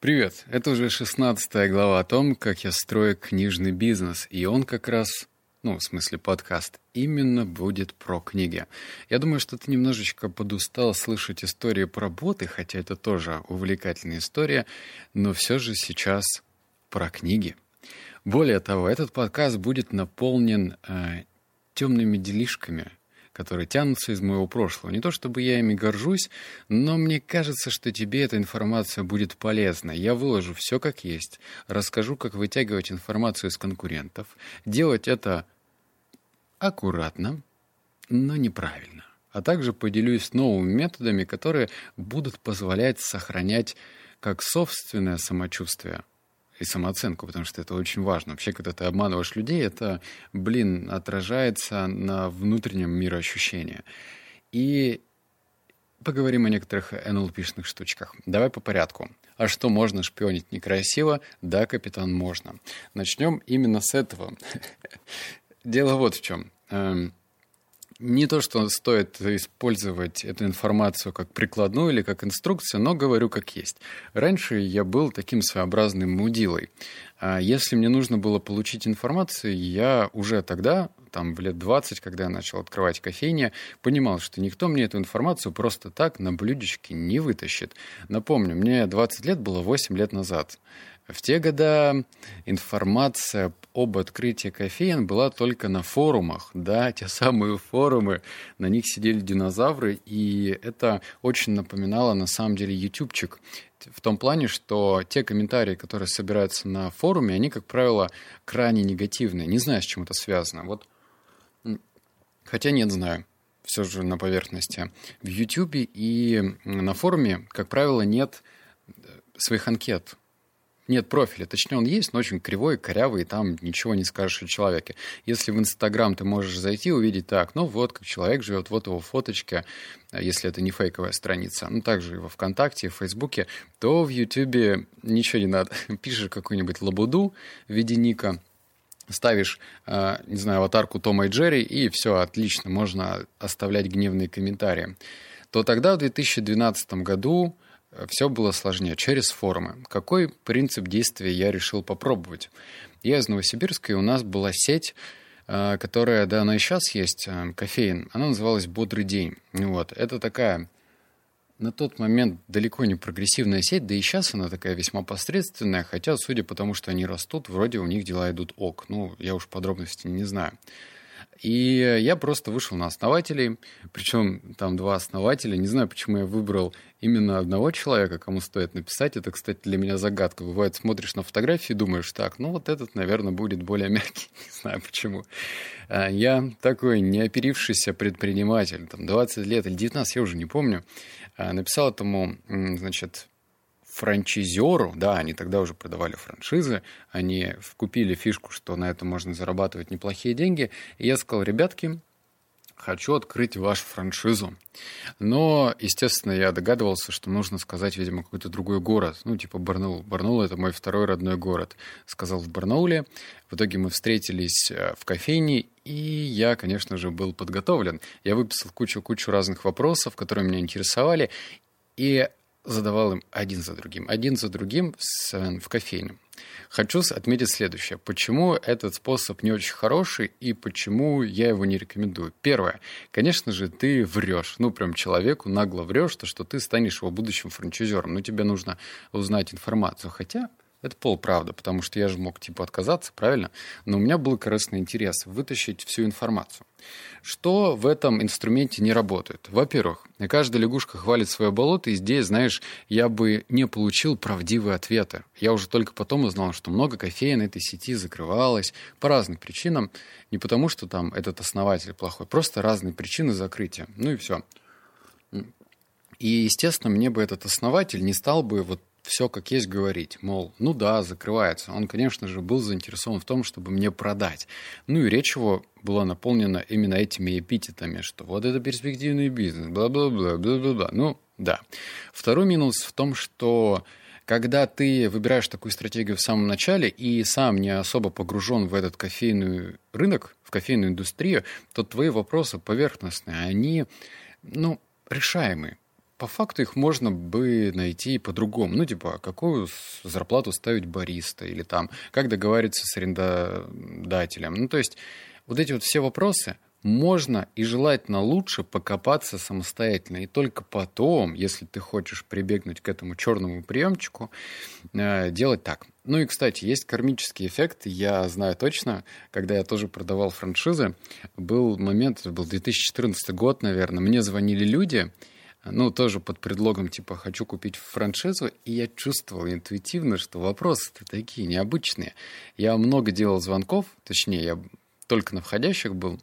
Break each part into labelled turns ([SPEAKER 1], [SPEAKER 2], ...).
[SPEAKER 1] Привет! Это уже шестнадцатая глава о том, как я строю книжный бизнес. И он как раз, ну, в смысле подкаст, именно будет про книги. Я думаю, что ты немножечко подустал слышать истории про боты, хотя это тоже увлекательная история, но все же сейчас про книги. Более того, этот подкаст будет наполнен э, темными делишками – которые тянутся из моего прошлого. Не то чтобы я ими горжусь, но мне кажется, что тебе эта информация будет полезна. Я выложу все как есть, расскажу, как вытягивать информацию из конкурентов, делать это аккуратно, но неправильно. А также поделюсь новыми методами, которые будут позволять сохранять как собственное самочувствие, и самооценку, потому что это очень важно. Вообще, когда ты обманываешь людей, это, блин, отражается на внутреннем мироощущении. И поговорим о некоторых НЛПшных штучках. Давай по порядку. А что можно шпионить некрасиво? Да, капитан, можно. Начнем именно с этого. Дело вот в чем. Не то, что стоит использовать эту информацию как прикладную или как инструкцию, но говорю как есть. Раньше я был таким своеобразным мудилой. А если мне нужно было получить информацию, я уже тогда, там в лет 20, когда я начал открывать кофейни, понимал, что никто мне эту информацию просто так на блюдечке не вытащит. Напомню, мне 20 лет было 8 лет назад. В те года информация об открытии кофеин была только на форумах, да, те самые форумы, на них сидели динозавры, и это очень напоминало на самом деле ютубчик, в том плане, что те комментарии, которые собираются на форуме, они, как правило, крайне негативные. Не знаю, с чем это связано. Вот, хотя нет, знаю все же на поверхности. В YouTube и на форуме, как правило, нет своих анкет нет профиля. Точнее, он есть, но очень кривой, корявый, и там ничего не скажешь о человеке. Если в Инстаграм ты можешь зайти, увидеть так, ну вот как человек живет, вот его фоточка, а если это не фейковая страница, ну также и во ВКонтакте, в Фейсбуке, то в Ютубе ничего не надо. Пишешь какую-нибудь лабуду в виде ника, ставишь, а, не знаю, аватарку Тома и Джерри, и все, отлично, можно оставлять гневные комментарии. То тогда, в 2012 году, все было сложнее, через форумы. Какой принцип действия я решил попробовать? Я из Новосибирска, и у нас была сеть, э, которая, да, она и сейчас есть, э, кофеин. Она называлась «Бодрый день». Вот. Это такая на тот момент далеко не прогрессивная сеть, да и сейчас она такая весьма посредственная, хотя, судя по тому, что они растут, вроде у них дела идут ок. Ну, я уж подробностей не знаю. И я просто вышел на основателей, причем там два основателя. Не знаю, почему я выбрал именно одного человека, кому стоит написать. Это, кстати, для меня загадка. Бывает, смотришь на фотографии и думаешь, так, ну вот этот, наверное, будет более мягкий. Не знаю почему. А я такой неоперившийся предприниматель, там 20 лет или 19, я уже не помню, а написал этому, значит, франчизеру, да, они тогда уже продавали франшизы, они купили фишку, что на этом можно зарабатывать неплохие деньги, и я сказал, ребятки, хочу открыть вашу франшизу. Но, естественно, я догадывался, что нужно сказать, видимо, какой-то другой город. Ну, типа Барнаул. Барнаул — это мой второй родной город. Сказал в Барнауле. В итоге мы встретились э, в кофейне, и я, конечно же, был подготовлен. Я выписал кучу-кучу разных вопросов, которые меня интересовали. И задавал им один за другим, один за другим с, в кофейне. Хочу отметить следующее. Почему этот способ не очень хороший и почему я его не рекомендую? Первое. Конечно же, ты врешь. Ну, прям человеку нагло врешь, то, что ты станешь его будущим франчайзером. Но тебе нужно узнать информацию. Хотя это полправда, потому что я же мог типа отказаться, правильно? Но у меня был корыстный интерес вытащить всю информацию. Что в этом инструменте не работает? Во-первых, каждая лягушка хвалит свое болото, и здесь, знаешь, я бы не получил правдивые ответы. Я уже только потом узнал, что много кофеин этой сети закрывалось по разным причинам. Не потому, что там этот основатель плохой, просто разные причины закрытия. Ну и все. И, естественно, мне бы этот основатель не стал бы вот все как есть говорить, мол, ну да, закрывается. Он, конечно же, был заинтересован в том, чтобы мне продать. Ну и речь его была наполнена именно этими эпитетами, что вот это перспективный бизнес, бла-бла-бла, бла-бла-бла. Ну, да. Второй минус в том, что когда ты выбираешь такую стратегию в самом начале и сам не особо погружен в этот кофейный рынок, в кофейную индустрию, то твои вопросы поверхностные, они, ну, решаемые по факту их можно бы найти по-другому. Ну, типа, какую зарплату ставить бариста или там, как договориться с арендодателем. Ну, то есть, вот эти вот все вопросы можно и желательно лучше покопаться самостоятельно. И только потом, если ты хочешь прибегнуть к этому черному приемчику, э, делать так. Ну и, кстати, есть кармический эффект. Я знаю точно, когда я тоже продавал франшизы, был момент, это был 2014 год, наверное, мне звонили люди, ну, тоже под предлогом, типа, хочу купить франшизу, и я чувствовал интуитивно, что вопросы-то такие необычные. Я много делал звонков, точнее, я только на входящих был,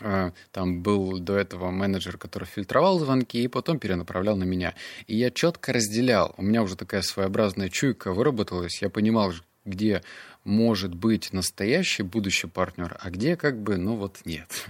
[SPEAKER 1] а, там был до этого менеджер, который фильтровал звонки и потом перенаправлял на меня. И я четко разделял. У меня уже такая своеобразная чуйка выработалась. Я понимал, где может быть настоящий будущий партнер, а где как бы, ну вот нет.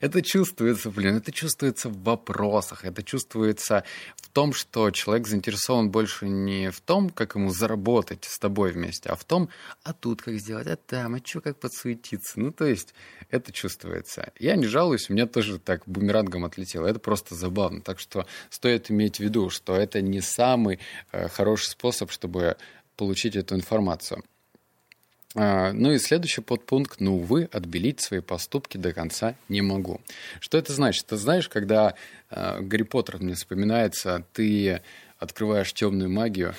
[SPEAKER 1] Это чувствуется, блин, это чувствуется в вопросах, это чувствуется в том, что человек заинтересован больше не в том, как ему заработать с тобой вместе, а в том, а тут как сделать, а там, а что, как подсуетиться. Ну, то есть это чувствуется. Я не жалуюсь, у меня тоже так бумерангом отлетело. Это просто забавно. Так что стоит иметь в виду, что это не самый э, хороший способ, чтобы получить эту информацию. А, ну и следующий подпункт, ну, увы, отбелить свои поступки до конца не могу. Что это значит? Ты знаешь, когда э, Гарри Поттер мне вспоминается, ты открываешь темную магию,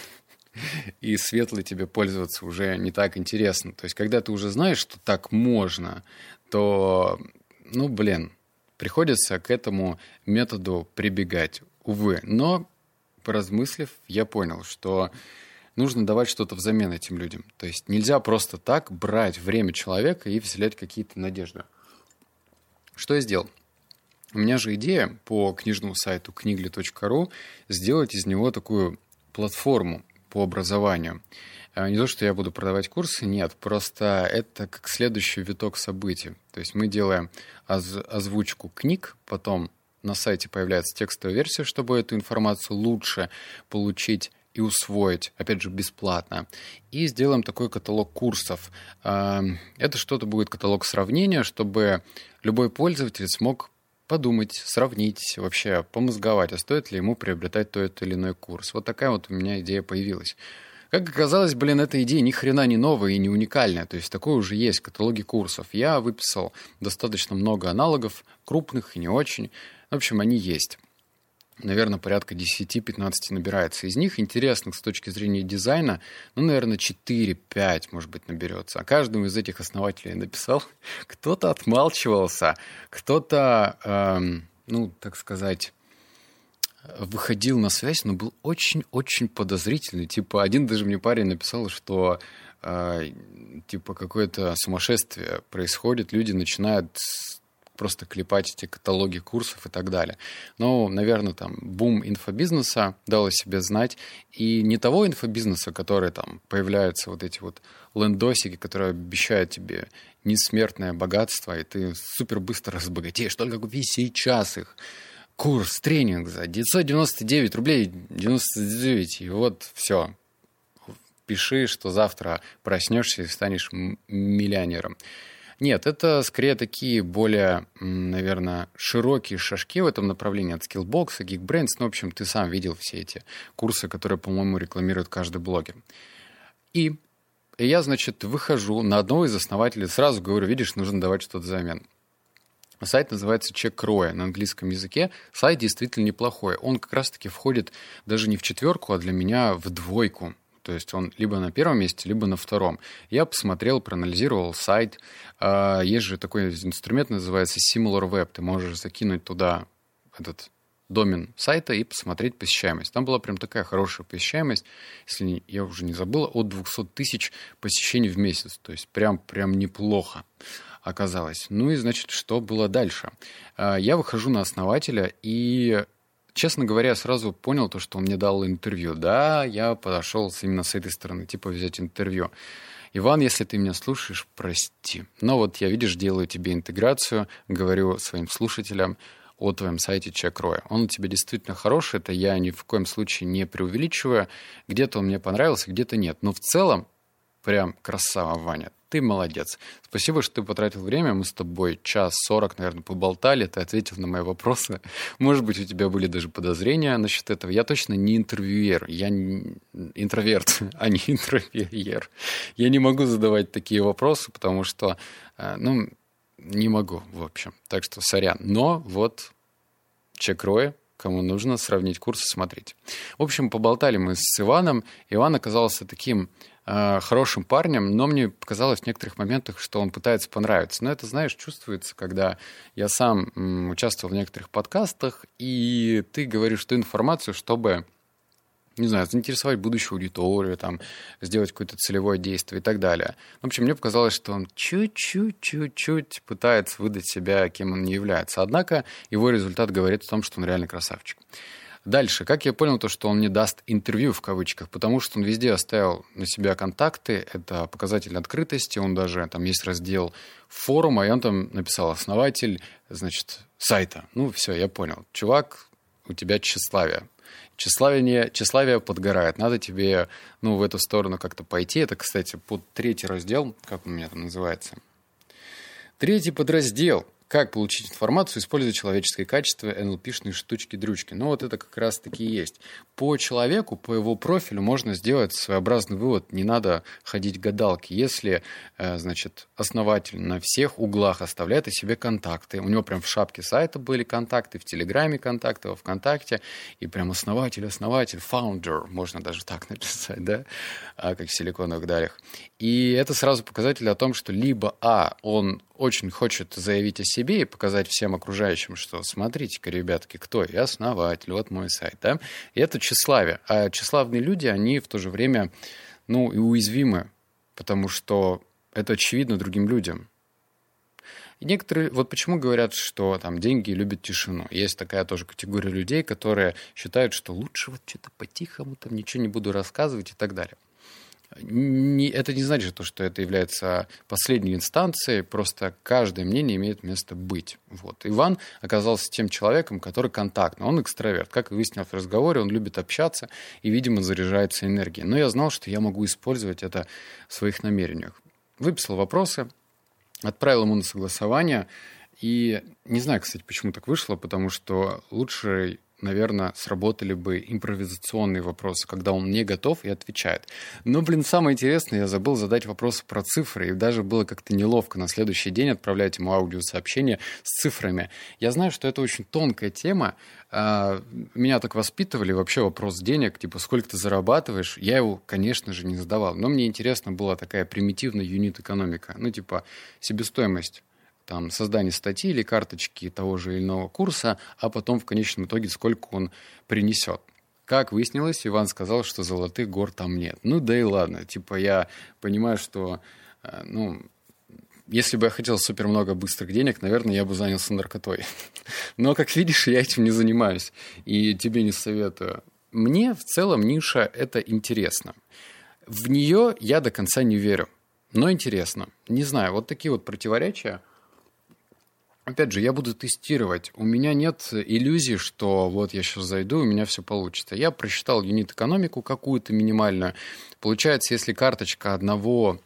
[SPEAKER 1] и светлой тебе пользоваться уже не так интересно. То есть, когда ты уже знаешь, что так можно, то, ну, блин, приходится к этому методу прибегать, увы. Но, поразмыслив, я понял, что нужно давать что-то взамен этим людям. То есть нельзя просто так брать время человека и вселять какие-то надежды. Что я сделал? У меня же идея по книжному сайту книгли.ру сделать из него такую платформу по образованию. А, не то, что я буду продавать курсы, нет, просто это как следующий виток событий. То есть мы делаем оз- озвучку книг, потом на сайте появляется текстовая версия, чтобы эту информацию лучше получить и усвоить, опять же, бесплатно. И сделаем такой каталог курсов. А, это что-то будет каталог сравнения, чтобы любой пользователь смог подумать, сравнить, вообще помозговать, а стоит ли ему приобретать тот или иной курс. Вот такая вот у меня идея появилась. Как оказалось, блин, эта идея ни хрена не новая и не уникальная. То есть такое уже есть в каталоге курсов. Я выписал достаточно много аналогов, крупных и не очень. В общем, они есть наверное, порядка 10-15 набирается. Из них интересных с точки зрения дизайна, ну, наверное, 4-5, может быть, наберется. А каждому из этих основателей написал, кто-то отмалчивался, кто-то, эм, ну, так сказать, выходил на связь, но был очень-очень подозрительный. Типа, один даже мне парень написал, что э, типа какое-то сумасшествие происходит, люди начинают просто клепать эти каталоги курсов и так далее. Но, наверное, там бум инфобизнеса дал о себе знать. И не того инфобизнеса, который там появляются вот эти вот лендосики, которые обещают тебе несмертное богатство, и ты супер быстро разбогатеешь, только купи сейчас их. Курс, тренинг за 999 рублей 99, и вот все. Пиши, что завтра проснешься и станешь миллионером. Нет, это скорее такие более, наверное, широкие шажки в этом направлении от Skillbox, Geekbrains. Ну, в общем, ты сам видел все эти курсы, которые, по-моему, рекламирует каждый блогер. И я, значит, выхожу на одного из основателей, сразу говорю, видишь, нужно давать что-то взамен. Сайт называется Checkroy на английском языке. Сайт действительно неплохой. Он как раз-таки входит даже не в четверку, а для меня в двойку. То есть он либо на первом месте, либо на втором. Я посмотрел, проанализировал сайт. А, есть же такой инструмент, называется SimilarWeb. Ты можешь закинуть туда этот домен сайта и посмотреть посещаемость. Там была прям такая хорошая посещаемость, если я уже не забыла, от 200 тысяч посещений в месяц. То есть прям, прям неплохо оказалось. Ну и, значит, что было дальше? А, я выхожу на основателя, и честно говоря, сразу понял то, что он мне дал интервью. Да, я подошел именно с этой стороны, типа взять интервью. Иван, если ты меня слушаешь, прости. Но вот я, видишь, делаю тебе интеграцию, говорю своим слушателям о твоем сайте Чекроя. Он у тебя действительно хороший, это я ни в коем случае не преувеличиваю. Где-то он мне понравился, где-то нет. Но в целом, прям красава, Ваня. Ты молодец. Спасибо, что ты потратил время. Мы с тобой час сорок, наверное, поболтали. Ты ответил на мои вопросы. Может быть, у тебя были даже подозрения насчет этого. Я точно не интервьюер. Я не... интроверт, а не интервьюер. Я не могу задавать такие вопросы, потому что, э, ну, не могу, в общем. Так что сорян. Но вот чек Роя, кому нужно сравнить курсы, смотрите. В общем, поболтали мы с Иваном. Иван оказался таким э, хорошим парнем, но мне показалось в некоторых моментах, что он пытается понравиться. Но это, знаешь, чувствуется, когда я сам участвовал в некоторых подкастах, и ты говоришь ту информацию, чтобы не знаю, заинтересовать будущую аудиторию, там, сделать какое-то целевое действие и так далее. В общем, мне показалось, что он чуть-чуть, чуть-чуть пытается выдать себя, кем он не является. Однако его результат говорит о том, что он реально красавчик. Дальше, как я понял, то, что он не даст интервью в кавычках, потому что он везде оставил на себя контакты, это показатель открытости, он даже, там есть раздел форума, и он там написал основатель, значит, сайта. Ну, все, я понял. Чувак, у тебя тщеславие. Тщеславие, тщеславие подгорает. Надо тебе ну, в эту сторону как-то пойти. Это, кстати, под третий раздел. Как он у меня там называется? Третий подраздел – как получить информацию, используя человеческое качество, NLP-шные штучки-дрючки. Ну, вот это как раз-таки и есть. По человеку, по его профилю можно сделать своеобразный вывод. Не надо ходить гадалки. Если, э, значит, основатель на всех углах оставляет о себе контакты, у него прям в шапке сайта были контакты, в Телеграме контакты, во ВКонтакте, и прям основатель, основатель, founder, можно даже так написать, да, а, как в силиконовых далях. И это сразу показатель о том, что либо, а, он очень хочет заявить о себе и показать всем окружающим, что смотрите-ка, ребятки, кто я, основатель, вот мой сайт, да, и это тщеславие. А тщеславные люди, они в то же время, ну, и уязвимы, потому что это очевидно другим людям. И некоторые, вот почему говорят, что там деньги любят тишину. Есть такая тоже категория людей, которые считают, что лучше вот что-то по-тихому, там ничего не буду рассказывать и так далее не, это не значит, то, что это является последней инстанцией, просто каждое мнение имеет место быть. Вот. Иван оказался тем человеком, который контактный, он экстраверт. Как и выяснил в разговоре, он любит общаться и, видимо, заряжается энергией. Но я знал, что я могу использовать это в своих намерениях. Выписал вопросы, отправил ему на согласование, и не знаю, кстати, почему так вышло, потому что лучший наверное, сработали бы импровизационные вопросы, когда он не готов и отвечает. Но, блин, самое интересное, я забыл задать вопрос про цифры, и даже было как-то неловко на следующий день отправлять ему аудиосообщение с цифрами. Я знаю, что это очень тонкая тема, а, меня так воспитывали, вообще вопрос денег, типа, сколько ты зарабатываешь, я его, конечно же, не задавал. Но мне интересно была такая примитивная юнит-экономика, ну, типа, себестоимость там, создание статьи или карточки того же или иного курса, а потом в конечном итоге сколько он принесет. Как выяснилось, Иван сказал, что золотых гор там нет. Ну да и ладно. Типа я понимаю, что, э, ну, если бы я хотел супер много быстрых денег, наверное, я бы занялся наркотой. Но, как видишь, я этим не занимаюсь. И тебе не советую. Мне в целом ниша это интересно. В нее я до конца не верю. Но интересно. Не знаю, вот такие вот противоречия Опять же, я буду тестировать. У меня нет иллюзий, что вот я сейчас зайду, у меня все получится. Я просчитал юнит-экономику какую-то минимальную. Получается, если карточка одного,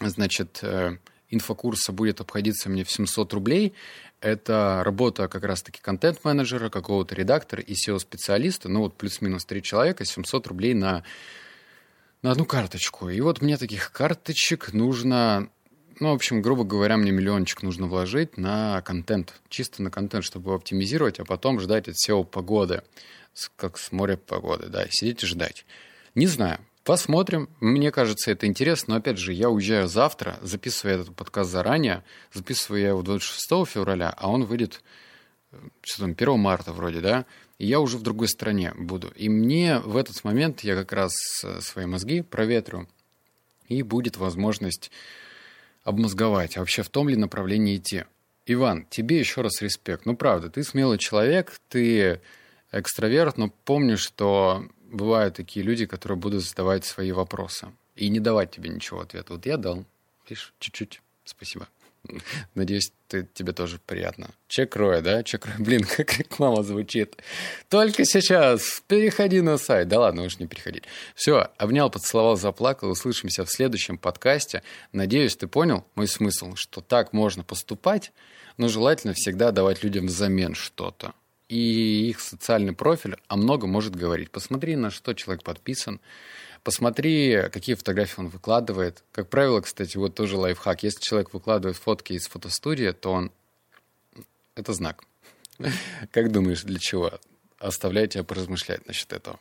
[SPEAKER 1] значит, э, инфокурса будет обходиться мне в 700 рублей, это работа как раз-таки контент-менеджера, какого-то редактора и SEO-специалиста, ну вот плюс-минус три человека, 700 рублей на, на одну карточку. И вот мне таких карточек нужно ну, в общем, грубо говоря, мне миллиончик нужно вложить на контент, чисто на контент, чтобы оптимизировать, а потом ждать от SEO погоды, как с моря погоды, да, сидеть и ждать. Не знаю, Посмотрим. Мне кажется, это интересно. Но, опять же, я уезжаю завтра, записываю этот подкаст заранее. Записываю я его 26 февраля, а он выйдет э, что там, 1 марта вроде, да? И я уже в другой стране буду. И мне в этот момент я как раз э, свои мозги проветрю, и будет возможность обмозговать, а вообще в том ли направлении идти. Иван, тебе еще раз респект. Ну, правда, ты смелый человек, ты экстраверт, но помни, что бывают такие люди, которые будут задавать свои вопросы и не давать тебе ничего ответа. Вот я дал, лишь чуть-чуть. Спасибо. Надеюсь, ты, тебе тоже приятно. Чек Роя, да? Чек Роя, блин, как реклама звучит. Только сейчас переходи на сайт. Да ладно, уж не переходить. Все, обнял, поцеловал, заплакал. Услышимся в следующем подкасте. Надеюсь, ты понял мой смысл, что так можно поступать, но желательно всегда давать людям взамен что-то. И их социальный профиль о многом может говорить. Посмотри, на что человек подписан, Посмотри, какие фотографии он выкладывает. Как правило, кстати, вот тоже лайфхак. Если человек выкладывает фотки из фотостудии, то он... Это знак. Как думаешь, для чего? Оставляю тебя поразмышлять насчет этого.